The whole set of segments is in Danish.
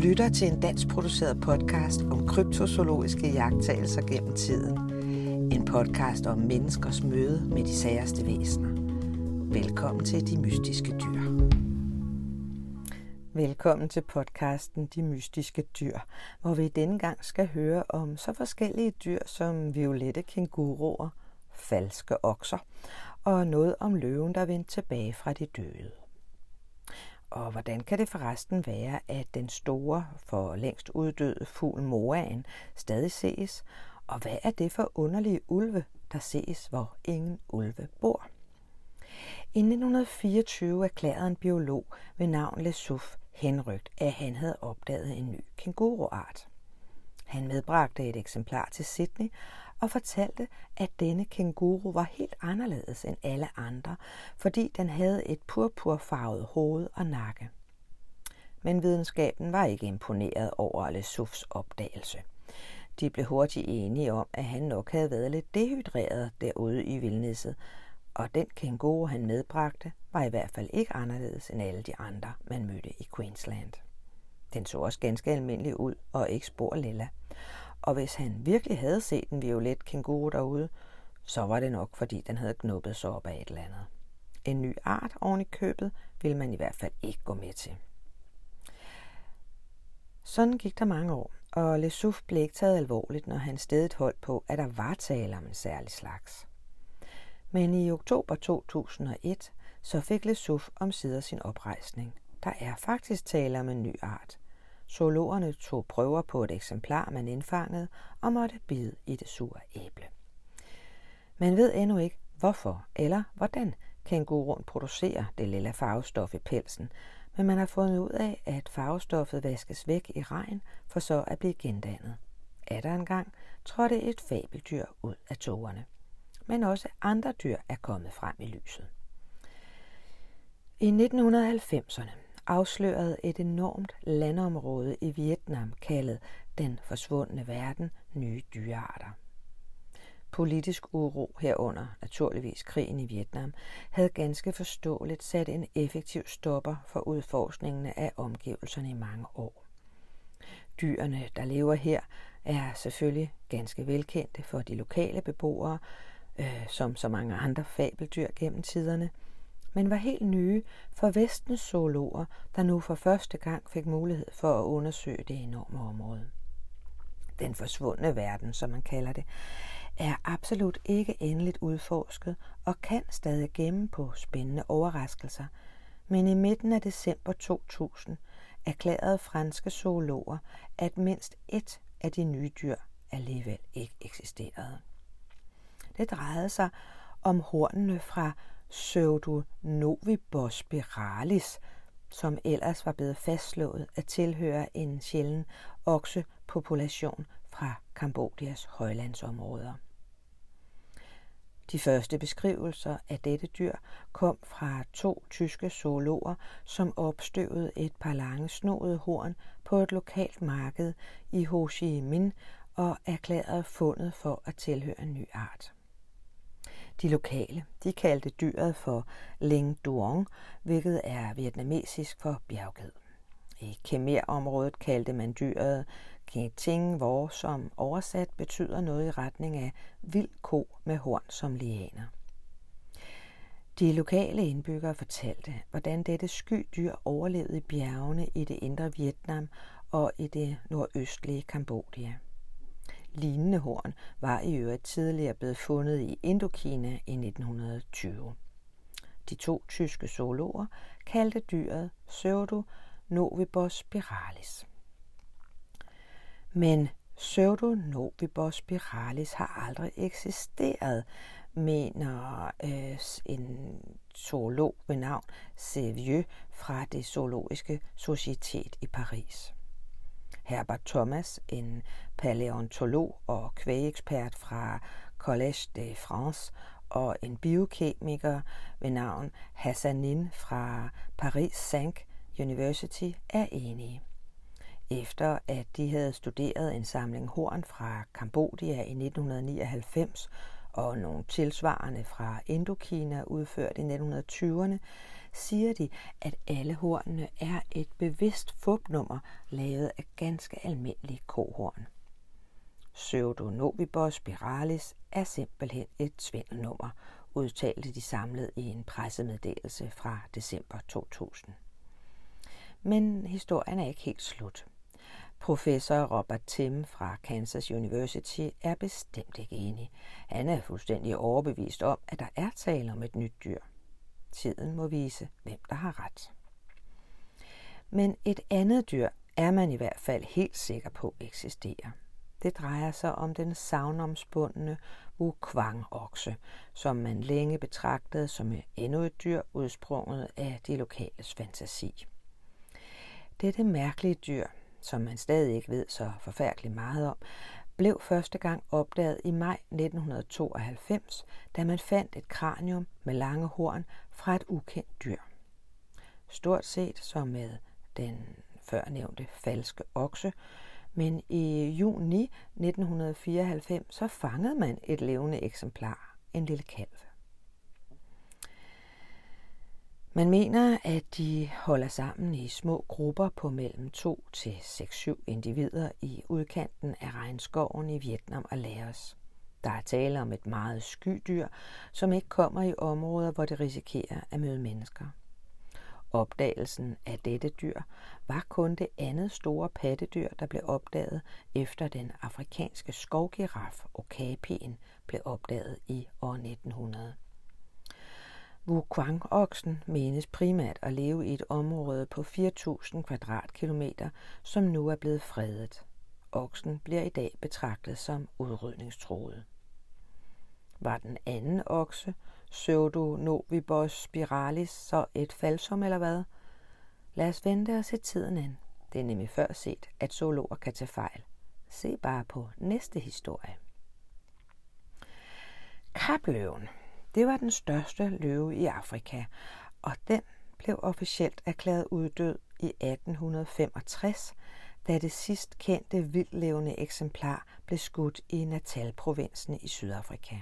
lytter til en dansk produceret podcast om kryptozoologiske jagttagelser gennem tiden. En podcast om menneskers møde med de særste væsener. Velkommen til De Mystiske Dyr. Velkommen til podcasten De Mystiske Dyr, hvor vi denne gang skal høre om så forskellige dyr som violette kænguruer, falske okser og noget om løven, der vendte tilbage fra de døde. Og hvordan kan det forresten være, at den store, for længst uddøde fugl moaen stadig ses? Og hvad er det for underlige ulve, der ses, hvor ingen ulve bor? I 1924 erklærede en biolog ved navn Lesuf henrygt, at han havde opdaget en ny kænguruart. Han medbragte et eksemplar til Sydney og fortalte, at denne kænguru var helt anderledes end alle andre, fordi den havde et purpurfarvet hoved og nakke. Men videnskaben var ikke imponeret over Lesufs opdagelse. De blev hurtigt enige om, at han nok havde været lidt dehydreret derude i vildnisset, og den kænguru, han medbragte, var i hvert fald ikke anderledes end alle de andre, man mødte i Queensland. Den så også ganske almindelig ud og ikke spor lilla. Og hvis han virkelig havde set en violet kænguru derude, så var det nok, fordi den havde knuppet sig op af et eller andet. En ny art oven i købet ville man i hvert fald ikke gå med til. Sådan gik der mange år, og Lesuf blev ikke taget alvorligt, når han stedet holdt på, at der var tale om en særlig slags. Men i oktober 2001 så fik Lesuf om sider sin oprejsning. Der er faktisk tale om en ny art. Zoologerne tog prøver på et eksemplar, man indfangede, og måtte bide i det sure æble. Man ved endnu ikke, hvorfor eller hvordan kænguruen producerer det lille farvestof i pelsen, men man har fundet ud af, at farvestoffet vaskes væk i regn for så at blive gendannet. Er der engang trådte et fabeldyr ud af togerne. Men også andre dyr er kommet frem i lyset. I 1990'erne afslørede et enormt landområde i Vietnam kaldet den forsvundne verden nye dyrearter. Politisk uro herunder, naturligvis krigen i Vietnam, havde ganske forståeligt sat en effektiv stopper for udforskningen af omgivelserne i mange år. Dyrene, der lever her, er selvfølgelig ganske velkendte for de lokale beboere, øh, som så mange andre fabeldyr gennem tiderne – men var helt nye for vestens zoologer, der nu for første gang fik mulighed for at undersøge det enorme område. Den forsvundne verden, som man kalder det, er absolut ikke endeligt udforsket og kan stadig gemme på spændende overraskelser, men i midten af december 2000 erklærede franske zoologer, at mindst et af de nye dyr alligevel ikke eksisterede. Det drejede sig om hornene fra Pseudonovibos spiralis, som ellers var blevet fastslået at tilhøre en sjælden oksepopulation fra Kambodjas højlandsområder. De første beskrivelser af dette dyr kom fra to tyske zoologer, som opstøvede et par lange snoede horn på et lokalt marked i Ho Chi Minh og erklærede fundet for at tilhøre en ny art. De lokale de kaldte dyret for Ling Duong, hvilket er vietnamesisk for bjergged. I Khmer-området kaldte man dyret Keting hvor som oversat betyder noget i retning af vild ko med horn som lianer. De lokale indbyggere fortalte, hvordan dette sky dyr overlevede i bjergene i det indre Vietnam og i det nordøstlige Kambodja. Lignende horn var i øvrigt tidligere blevet fundet i Indokina i 1920. De to tyske zoologer kaldte dyret Pseudo novibos spiralis. Men Pseudo novibos spiralis har aldrig eksisteret, mener øh, en zoolog ved navn Sevieux fra det zoologiske societet i Paris. Herbert Thomas, en paleontolog og kvægekspert fra Collège de France, og en biokemiker ved navn Hassanin fra Paris 5 University er enige. Efter at de havde studeret en samling horn fra Kambodja i 1999 og nogle tilsvarende fra Indokina udført i 1920'erne, siger de, at alle hornene er et bevidst fupnummer lavet af ganske almindelige kohorn. Pseudonobibos spiralis er simpelthen et svindelnummer, udtalte de samlet i en pressemeddelelse fra december 2000. Men historien er ikke helt slut. Professor Robert Tim fra Kansas University er bestemt ikke enig. Han er fuldstændig overbevist om, at der er tale om et nyt dyr. Tiden må vise, hvem der har ret. Men et andet dyr er man i hvert fald helt sikker på eksisterer. Det drejer sig om den savnomspundne ukvang-okse, som man længe betragtede som endnu et dyr udsprunget af de lokales fantasi. Dette mærkelige dyr, som man stadig ikke ved så forfærdeligt meget om, blev første gang opdaget i maj 1992, da man fandt et kranium med lange horn fra et ukendt dyr. Stort set som med den førnævnte falske okse, men i juni 1994 så fangede man et levende eksemplar, en lille kalv. Man mener, at de holder sammen i små grupper på mellem 2 til 6-7 individer i udkanten af regnskoven i Vietnam og Laos. Der er tale om et meget skydyr, som ikke kommer i områder, hvor det risikerer at møde mennesker. Opdagelsen af dette dyr var kun det andet store pattedyr, der blev opdaget efter den afrikanske skovgiraf okapien blev opdaget i år 1900. Wukwang-oksen menes primært at leve i et område på 4.000 kvadratkilometer, som nu er blevet fredet. Oksen bliver i dag betragtet som udrydningstroet. Var den anden okse, Pseudonovibos spiralis, så et falsom eller hvad? Lad os vente og se tiden an. Det er nemlig før set, at zoologer kan tage fejl. Se bare på næste historie. Kapløven det var den største løve i Afrika, og den blev officielt erklæret uddød i 1865, da det sidst kendte vildlevende eksemplar blev skudt i Natal-provinsen i Sydafrika.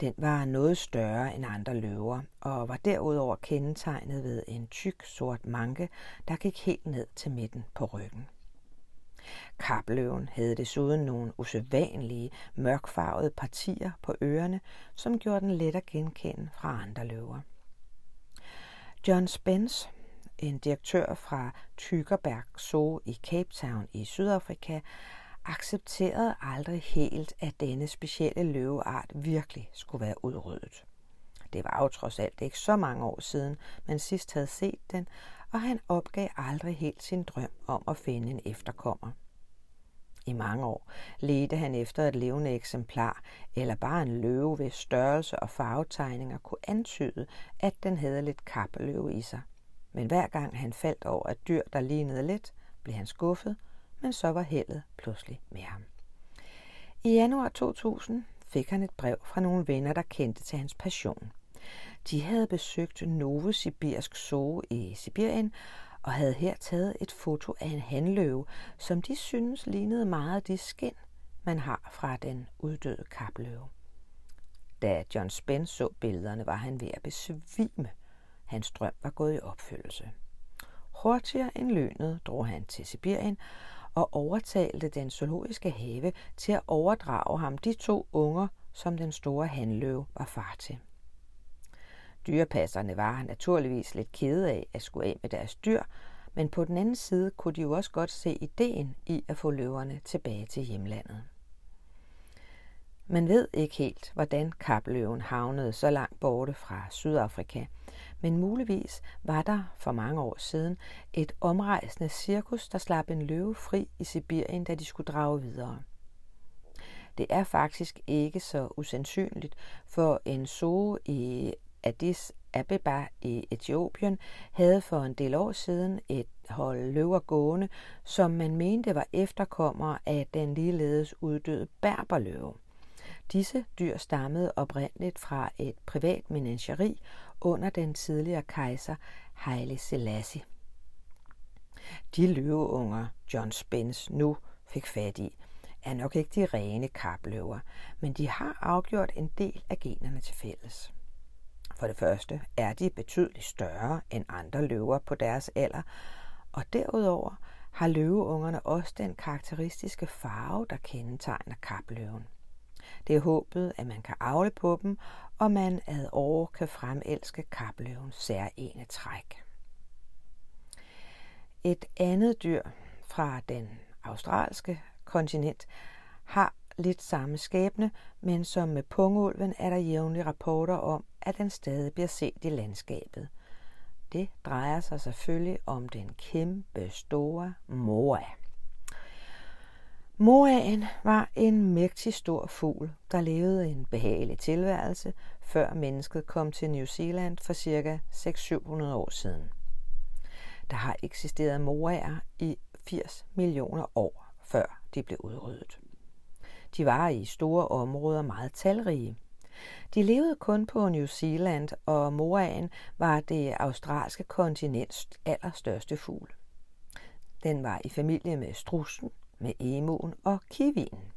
Den var noget større end andre løver, og var derudover kendetegnet ved en tyk sort manke, der gik helt ned til midten på ryggen. Kapløven havde desuden nogle usædvanlige mørkfarvede partier på ørerne, som gjorde den let at genkende fra andre løver. John Spence, en direktør fra Tykkerberg Zoo i Cape Town i Sydafrika, accepterede aldrig helt, at denne specielle løveart virkelig skulle være udryddet. Det var jo trods alt ikke så mange år siden, man sidst havde set den, og han opgav aldrig helt sin drøm om at finde en efterkommer. I mange år ledte han efter et levende eksemplar, eller bare en løve, hvis størrelse og farvetegninger kunne antyde, at den havde lidt kappeløve i sig. Men hver gang han faldt over et dyr, der lignede lidt, blev han skuffet, men så var heldet pludselig med ham. I januar 2000 fik han et brev fra nogle venner, der kendte til hans passion. De havde besøgt Novosibirsk Zoo i Sibirien og havde her taget et foto af en hanløve, som de synes lignede meget de skin, man har fra den uddøde kapløve. Da John Spence så billederne, var han ved at besvime. Hans drøm var gået i opfyldelse. Hurtigere end lønet drog han til Sibirien og overtalte den zoologiske have til at overdrage ham de to unger, som den store hanløve var far til. Dyrepasserne var naturligvis lidt kede af at skulle af med deres dyr, men på den anden side kunne de jo også godt se ideen i at få løverne tilbage til hjemlandet. Man ved ikke helt, hvordan kapløven havnede så langt borte fra Sydafrika, men muligvis var der for mange år siden et omrejsende cirkus, der slap en løve fri i Sibirien, da de skulle drage videre. Det er faktisk ikke så usandsynligt, for en zoo i Addis Abeba i Etiopien havde for en del år siden et hold løver gående, som man mente var efterkommere af den ligeledes uddøde berberløve. Disse dyr stammede oprindeligt fra et privat menageri under den tidligere kejser Haile Selassie. De løveunger, John Spence nu fik fat i, er nok ikke de rene kapløver, men de har afgjort en del af generne til fælles. For det første er de betydeligt større end andre løver på deres alder, og derudover har løveungerne også den karakteristiske farve, der kendetegner kapløven. Det er håbet, at man kan afle på dem, og man ad år kan fremelske kapløvens særlige træk. Et andet dyr fra den australske kontinent har lidt samme skæbne, men som med pungulven er der jævnlige rapporter om, at den stadig bliver set i landskabet. Det drejer sig selvfølgelig om den kæmpe store moa. Moaen var en mægtig stor fugl, der levede en behagelig tilværelse, før mennesket kom til New Zealand for ca. 600-700 år siden. Der har eksisteret moaer i 80 millioner år, før de blev udryddet. De var i store områder meget talrige. De levede kun på New Zealand, og moaen var det australske kontinents allerstørste fugl. Den var i familie med strussen, med emuen og kivien.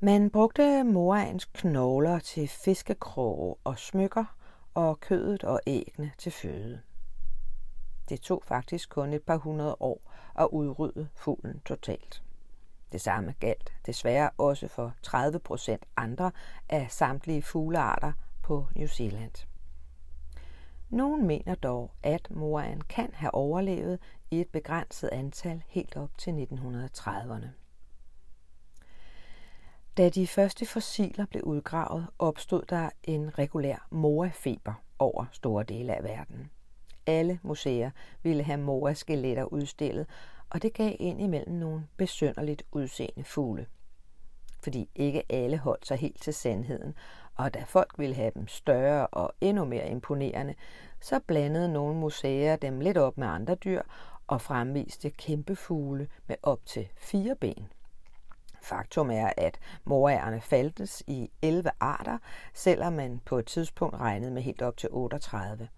Man brugte moaens knogler til fiskekroge og smykker, og kødet og æggene til føde. Det tog faktisk kun et par hundrede år at udrydde fuglen totalt. Det samme galt desværre også for 30 procent andre af samtlige fuglearter på New Zealand. Nogen mener dog, at moaen kan have overlevet i et begrænset antal helt op til 1930'erne. Da de første fossiler blev udgravet, opstod der en regulær moa-feber over store dele af verden. Alle museer ville have moa-skeletter udstillet, og det gav ind imellem nogle besønderligt udseende fugle. Fordi ikke alle holdt sig helt til sandheden, og da folk ville have dem større og endnu mere imponerende, så blandede nogle museer dem lidt op med andre dyr og fremviste kæmpe fugle med op til fire ben. Faktum er, at moræerne faldtes i 11 arter, selvom man på et tidspunkt regnede med helt op til 38.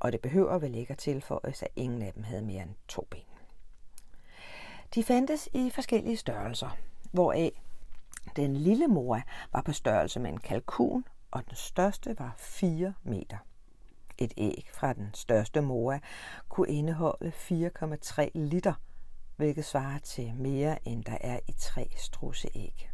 Og det behøver vel ikke at tilføjes, at ingen af dem havde mere end to ben. De fandtes i forskellige størrelser, hvoraf den lille mor var på størrelse med en kalkun, og den største var 4 meter. Et æg fra den største mor kunne indeholde 4,3 liter, hvilket svarer til mere end der er i tre strusseæg.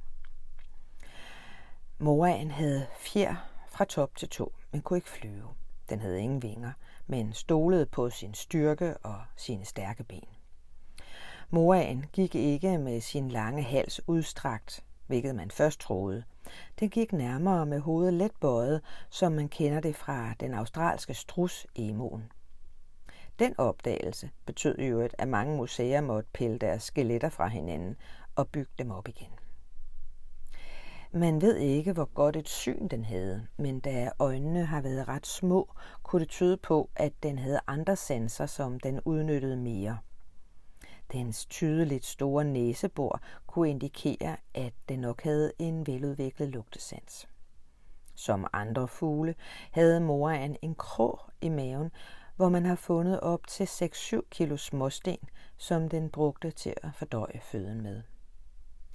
Moraen havde fjer fra top til to, men kunne ikke flyve. Den havde ingen vinger, men stolede på sin styrke og sine stærke ben. Moraen gik ikke med sin lange hals udstrakt, hvilket man først troede. Den gik nærmere med hovedet let bøjet, som man kender det fra den australske strus emoen. Den opdagelse betød jo, at mange museer måtte pille deres skeletter fra hinanden og bygge dem op igen. Man ved ikke, hvor godt et syn den havde, men da øjnene har været ret små, kunne det tyde på, at den havde andre sanser, som den udnyttede mere. Dens tydeligt store næsebor kunne indikere, at den nok havde en veludviklet lugtesans. Som andre fugle havde moraen en krog i maven, hvor man har fundet op til 6-7 kilo småsten, som den brugte til at fordøje føden med.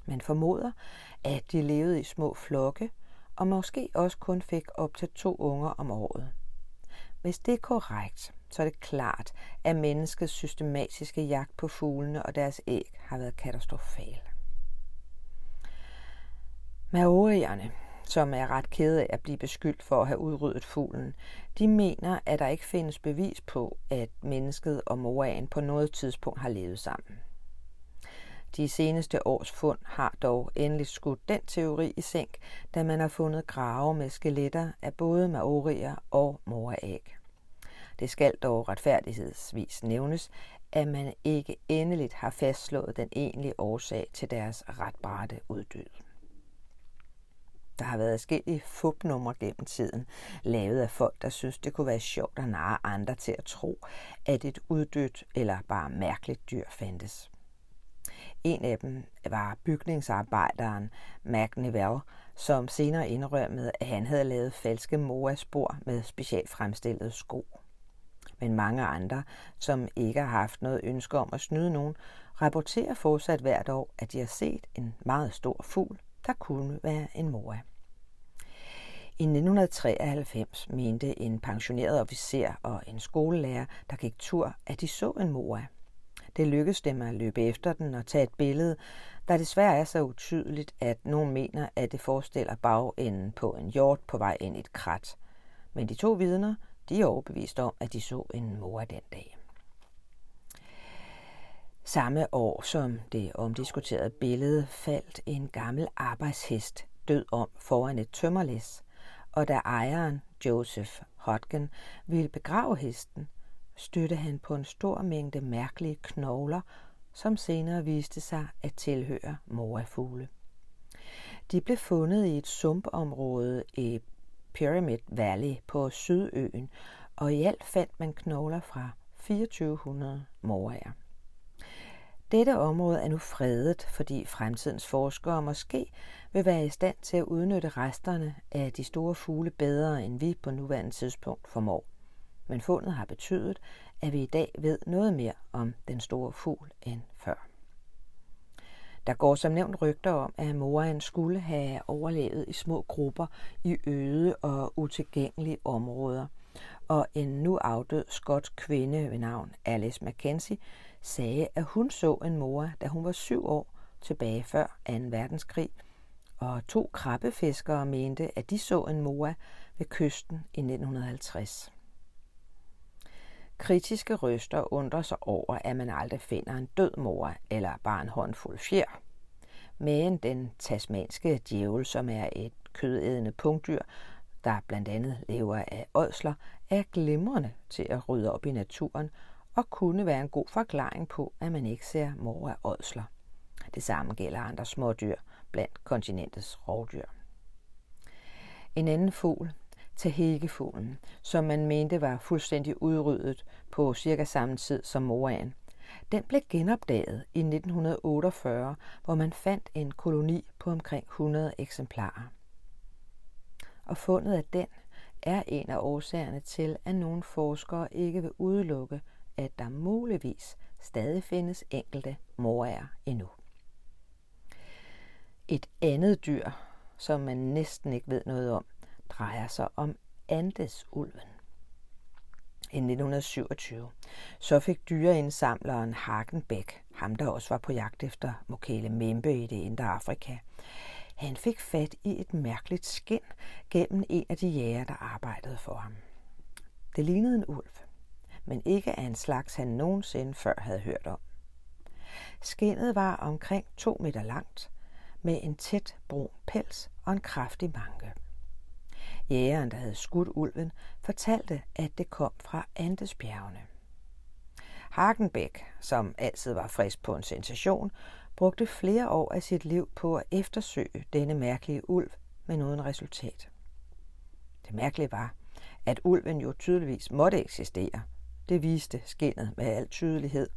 Man formoder, at de levede i små flokke, og måske også kun fik op til to unger om året. Hvis det er korrekt, så er det klart, at menneskets systematiske jagt på fuglene og deres æg har været katastrofal. Maorierne, som er ret kede af at blive beskyldt for at have udryddet fuglen, de mener, at der ikke findes bevis på, at mennesket og moraen på noget tidspunkt har levet sammen. De seneste års fund har dog endelig skudt den teori i sænk, da man har fundet grave med skeletter af både maorier og moraæg. Det skal dog retfærdighedsvis nævnes, at man ikke endeligt har fastslået den egentlige årsag til deres ret uddød. Der har været forskellige fupnumre gennem tiden, lavet af folk, der synes, det kunne være sjovt at narre andre til at tro, at et uddødt eller bare mærkeligt dyr fandtes. En af dem var bygningsarbejderen Mac Nivelle, som senere indrømmede, at han havde lavet falske Moa-spor med specielt fremstillede sko. Men mange andre, som ikke har haft noget ønske om at snyde nogen, rapporterer fortsat hvert år, at de har set en meget stor fugl, der kunne være en moa. I 1993 mente en pensioneret officer og en skolelærer, der gik tur, at de så en moa. Det lykkedes dem at løbe efter den og tage et billede, der desværre er så utydeligt, at nogen mener, at det forestiller bagenden på en hjort på vej ind i et krat. Men de to vidner, de er overbevist om, at de så en mor den dag. Samme år som det omdiskuterede billede faldt en gammel arbejdshest død om foran et tømmerlæs, og da ejeren, Joseph Hodgen, ville begrave hesten, støtte han på en stor mængde mærkelige knogler, som senere viste sig at tilhøre morafugle. De blev fundet i et sumpområde i Pyramid Valley på Sydøen, og i alt fandt man knogler fra 2400 moaer. Dette område er nu fredet, fordi fremtidens forskere måske vil være i stand til at udnytte resterne af de store fugle bedre, end vi på nuværende tidspunkt formår. Men fundet har betydet, at vi i dag ved noget mere om den store fugl end før. Der går som nævnt rygter om, at moren skulle have overlevet i små grupper i øde og utilgængelige områder, og en nu afdød skotsk kvinde ved navn Alice Mackenzie sagde, at hun så en mor, da hun var syv år tilbage før 2. verdenskrig, og to krabbefiskere mente, at de så en mor ved kysten i 1950. Kritiske røster undrer sig over, at man aldrig finder en død mor eller bare en håndfuld fjer. Men den tasmanske djævel, som er et kødædende punktdyr, der blandt andet lever af ådsler, er glimrende til at rydde op i naturen og kunne være en god forklaring på, at man ikke ser mor af ådsler. Det samme gælder andre smådyr blandt kontinentets rovdyr. En anden fugl, tahegefuglen, som man mente var fuldstændig udryddet på cirka samme tid som moraen, den blev genopdaget i 1948, hvor man fandt en koloni på omkring 100 eksemplarer. Og fundet af den er en af årsagerne til, at nogle forskere ikke vil udelukke, at der muligvis stadig findes enkelte moraer endnu. Et andet dyr, som man næsten ikke ved noget om, drejer sig om Andesulven. I 1927 så fik dyreindsamleren Hagenbæk, ham der også var på jagt efter Mokele Membe i det indre Afrika, han fik fat i et mærkeligt skin gennem en af de jæger, der arbejdede for ham. Det lignede en ulv, men ikke af en slags, han nogensinde før havde hørt om. Skinnet var omkring to meter langt, med en tæt brun pels og en kraftig manke. Jægeren, der havde skudt ulven, fortalte, at det kom fra Andesbjergene. Hagenbæk, som altid var frisk på en sensation, brugte flere år af sit liv på at eftersøge denne mærkelige ulv, men uden resultat. Det mærkelige var, at ulven jo tydeligvis måtte eksistere. Det viste skinnet med al tydelighed.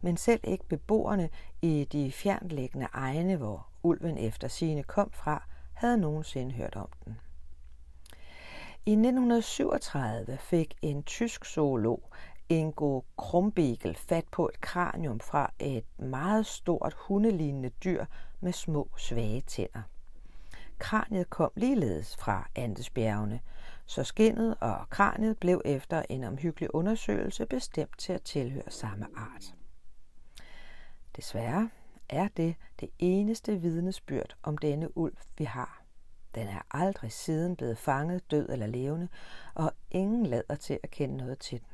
Men selv ikke beboerne i de fjernliggende egne, hvor ulven efter sine kom fra, havde nogensinde hørt om den. I 1937 fik en tysk zoolog, Ingo Krumbiegel, fat på et kranium fra et meget stort hundelignende dyr med små svage tænder. Kraniet kom ligeledes fra Andesbjergene, så skinnet og kraniet blev efter en omhyggelig undersøgelse bestemt til at tilhøre samme art. Desværre er det det eneste vidnesbyrd om denne ulv, vi har. Den er aldrig siden blevet fanget, død eller levende, og ingen lader til at kende noget til den.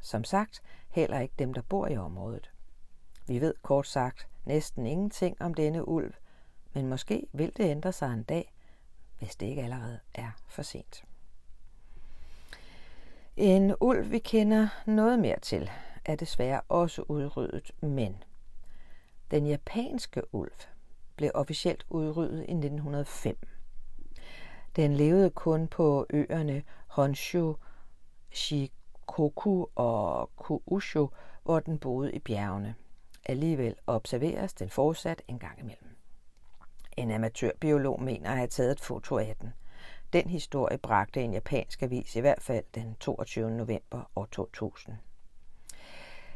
Som sagt, heller ikke dem, der bor i området. Vi ved kort sagt næsten ingenting om denne ulv, men måske vil det ændre sig en dag, hvis det ikke allerede er for sent. En ulv, vi kender noget mere til, er desværre også udryddet, men den japanske ulv blev officielt udryddet i 1905. Den levede kun på øerne Honshu, Shikoku og Kyushu, hvor den boede i bjergene. Alligevel observeres den fortsat en gang imellem. En amatørbiolog mener at have taget et foto af den. Den historie bragte en japansk avis i hvert fald den 22. november år 2000.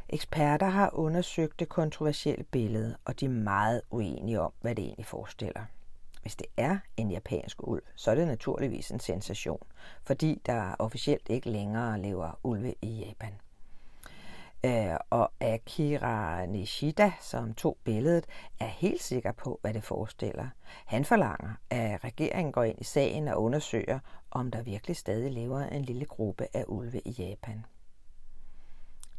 Eksperter har undersøgt det kontroversielle billede, og de er meget uenige om, hvad det egentlig forestiller. Hvis det er en japansk ulv, så er det naturligvis en sensation, fordi der officielt ikke længere lever ulve i Japan. Øh, og Akira Nishida, som tog billedet, er helt sikker på, hvad det forestiller. Han forlanger, at regeringen går ind i sagen og undersøger, om der virkelig stadig lever en lille gruppe af ulve i Japan.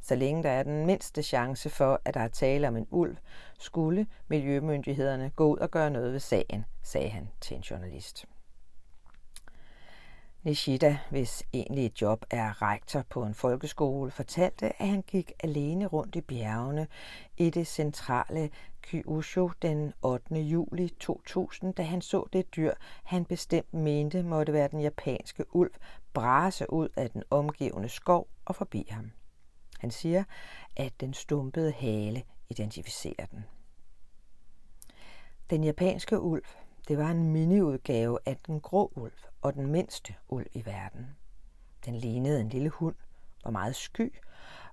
Så længe der er den mindste chance for, at der er tale om en ulv, skulle miljømyndighederne gå ud og gøre noget ved sagen, sagde han til en journalist. Nishida, hvis egentlige job er rektor på en folkeskole, fortalte, at han gik alene rundt i bjergene i det centrale Kyushu den 8. juli 2000, da han så det dyr, han bestemt mente måtte være den japanske ulv, brase ud af den omgivende skov og forbi ham. Han siger, at den stumpede hale identificerer den. Den japanske ulv, det var en miniudgave af den grå ulv og den mindste ulv i verden. Den lignede en lille hund, var meget sky,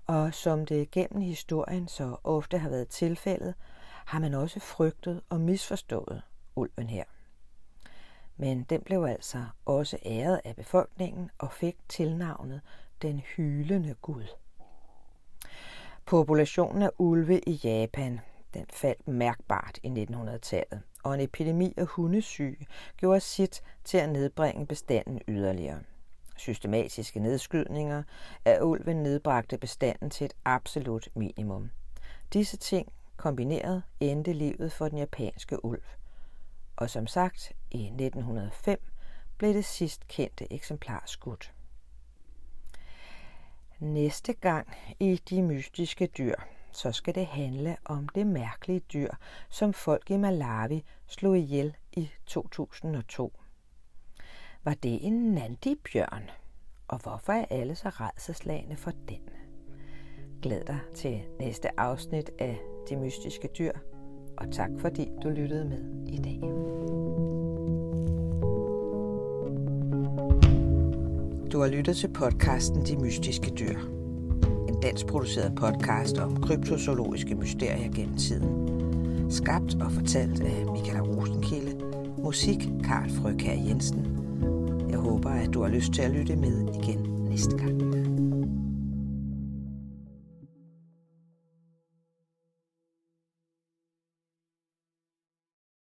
og som det gennem historien så ofte har været tilfældet, har man også frygtet og misforstået ulven her. Men den blev altså også æret af befolkningen og fik tilnavnet den hylende Gud. Populationen af ulve i Japan den faldt mærkbart i 1900-tallet, og en epidemi af hundesyge gjorde sit til at nedbringe bestanden yderligere. Systematiske nedskydninger af ulven nedbragte bestanden til et absolut minimum. Disse ting kombineret endte livet for den japanske ulv. Og som sagt, i 1905 blev det sidst kendte eksemplar skudt. Næste gang i De mystiske dyr, så skal det handle om det mærkelige dyr, som folk i Malawi slog ihjel i 2002. Var det en nandibjørn? Og hvorfor er alle så redselslagende for den? Glæd dig til næste afsnit af De mystiske dyr, og tak fordi du lyttede med i dag. Du har lyttet til podcasten De Mystiske Dyr. En dansk produceret podcast om kryptozoologiske mysterier gennem tiden. Skabt og fortalt af Michael Rosenkilde. Musik Karl Frøkær Jensen. Jeg håber, at du har lyst til at lytte med igen næste gang.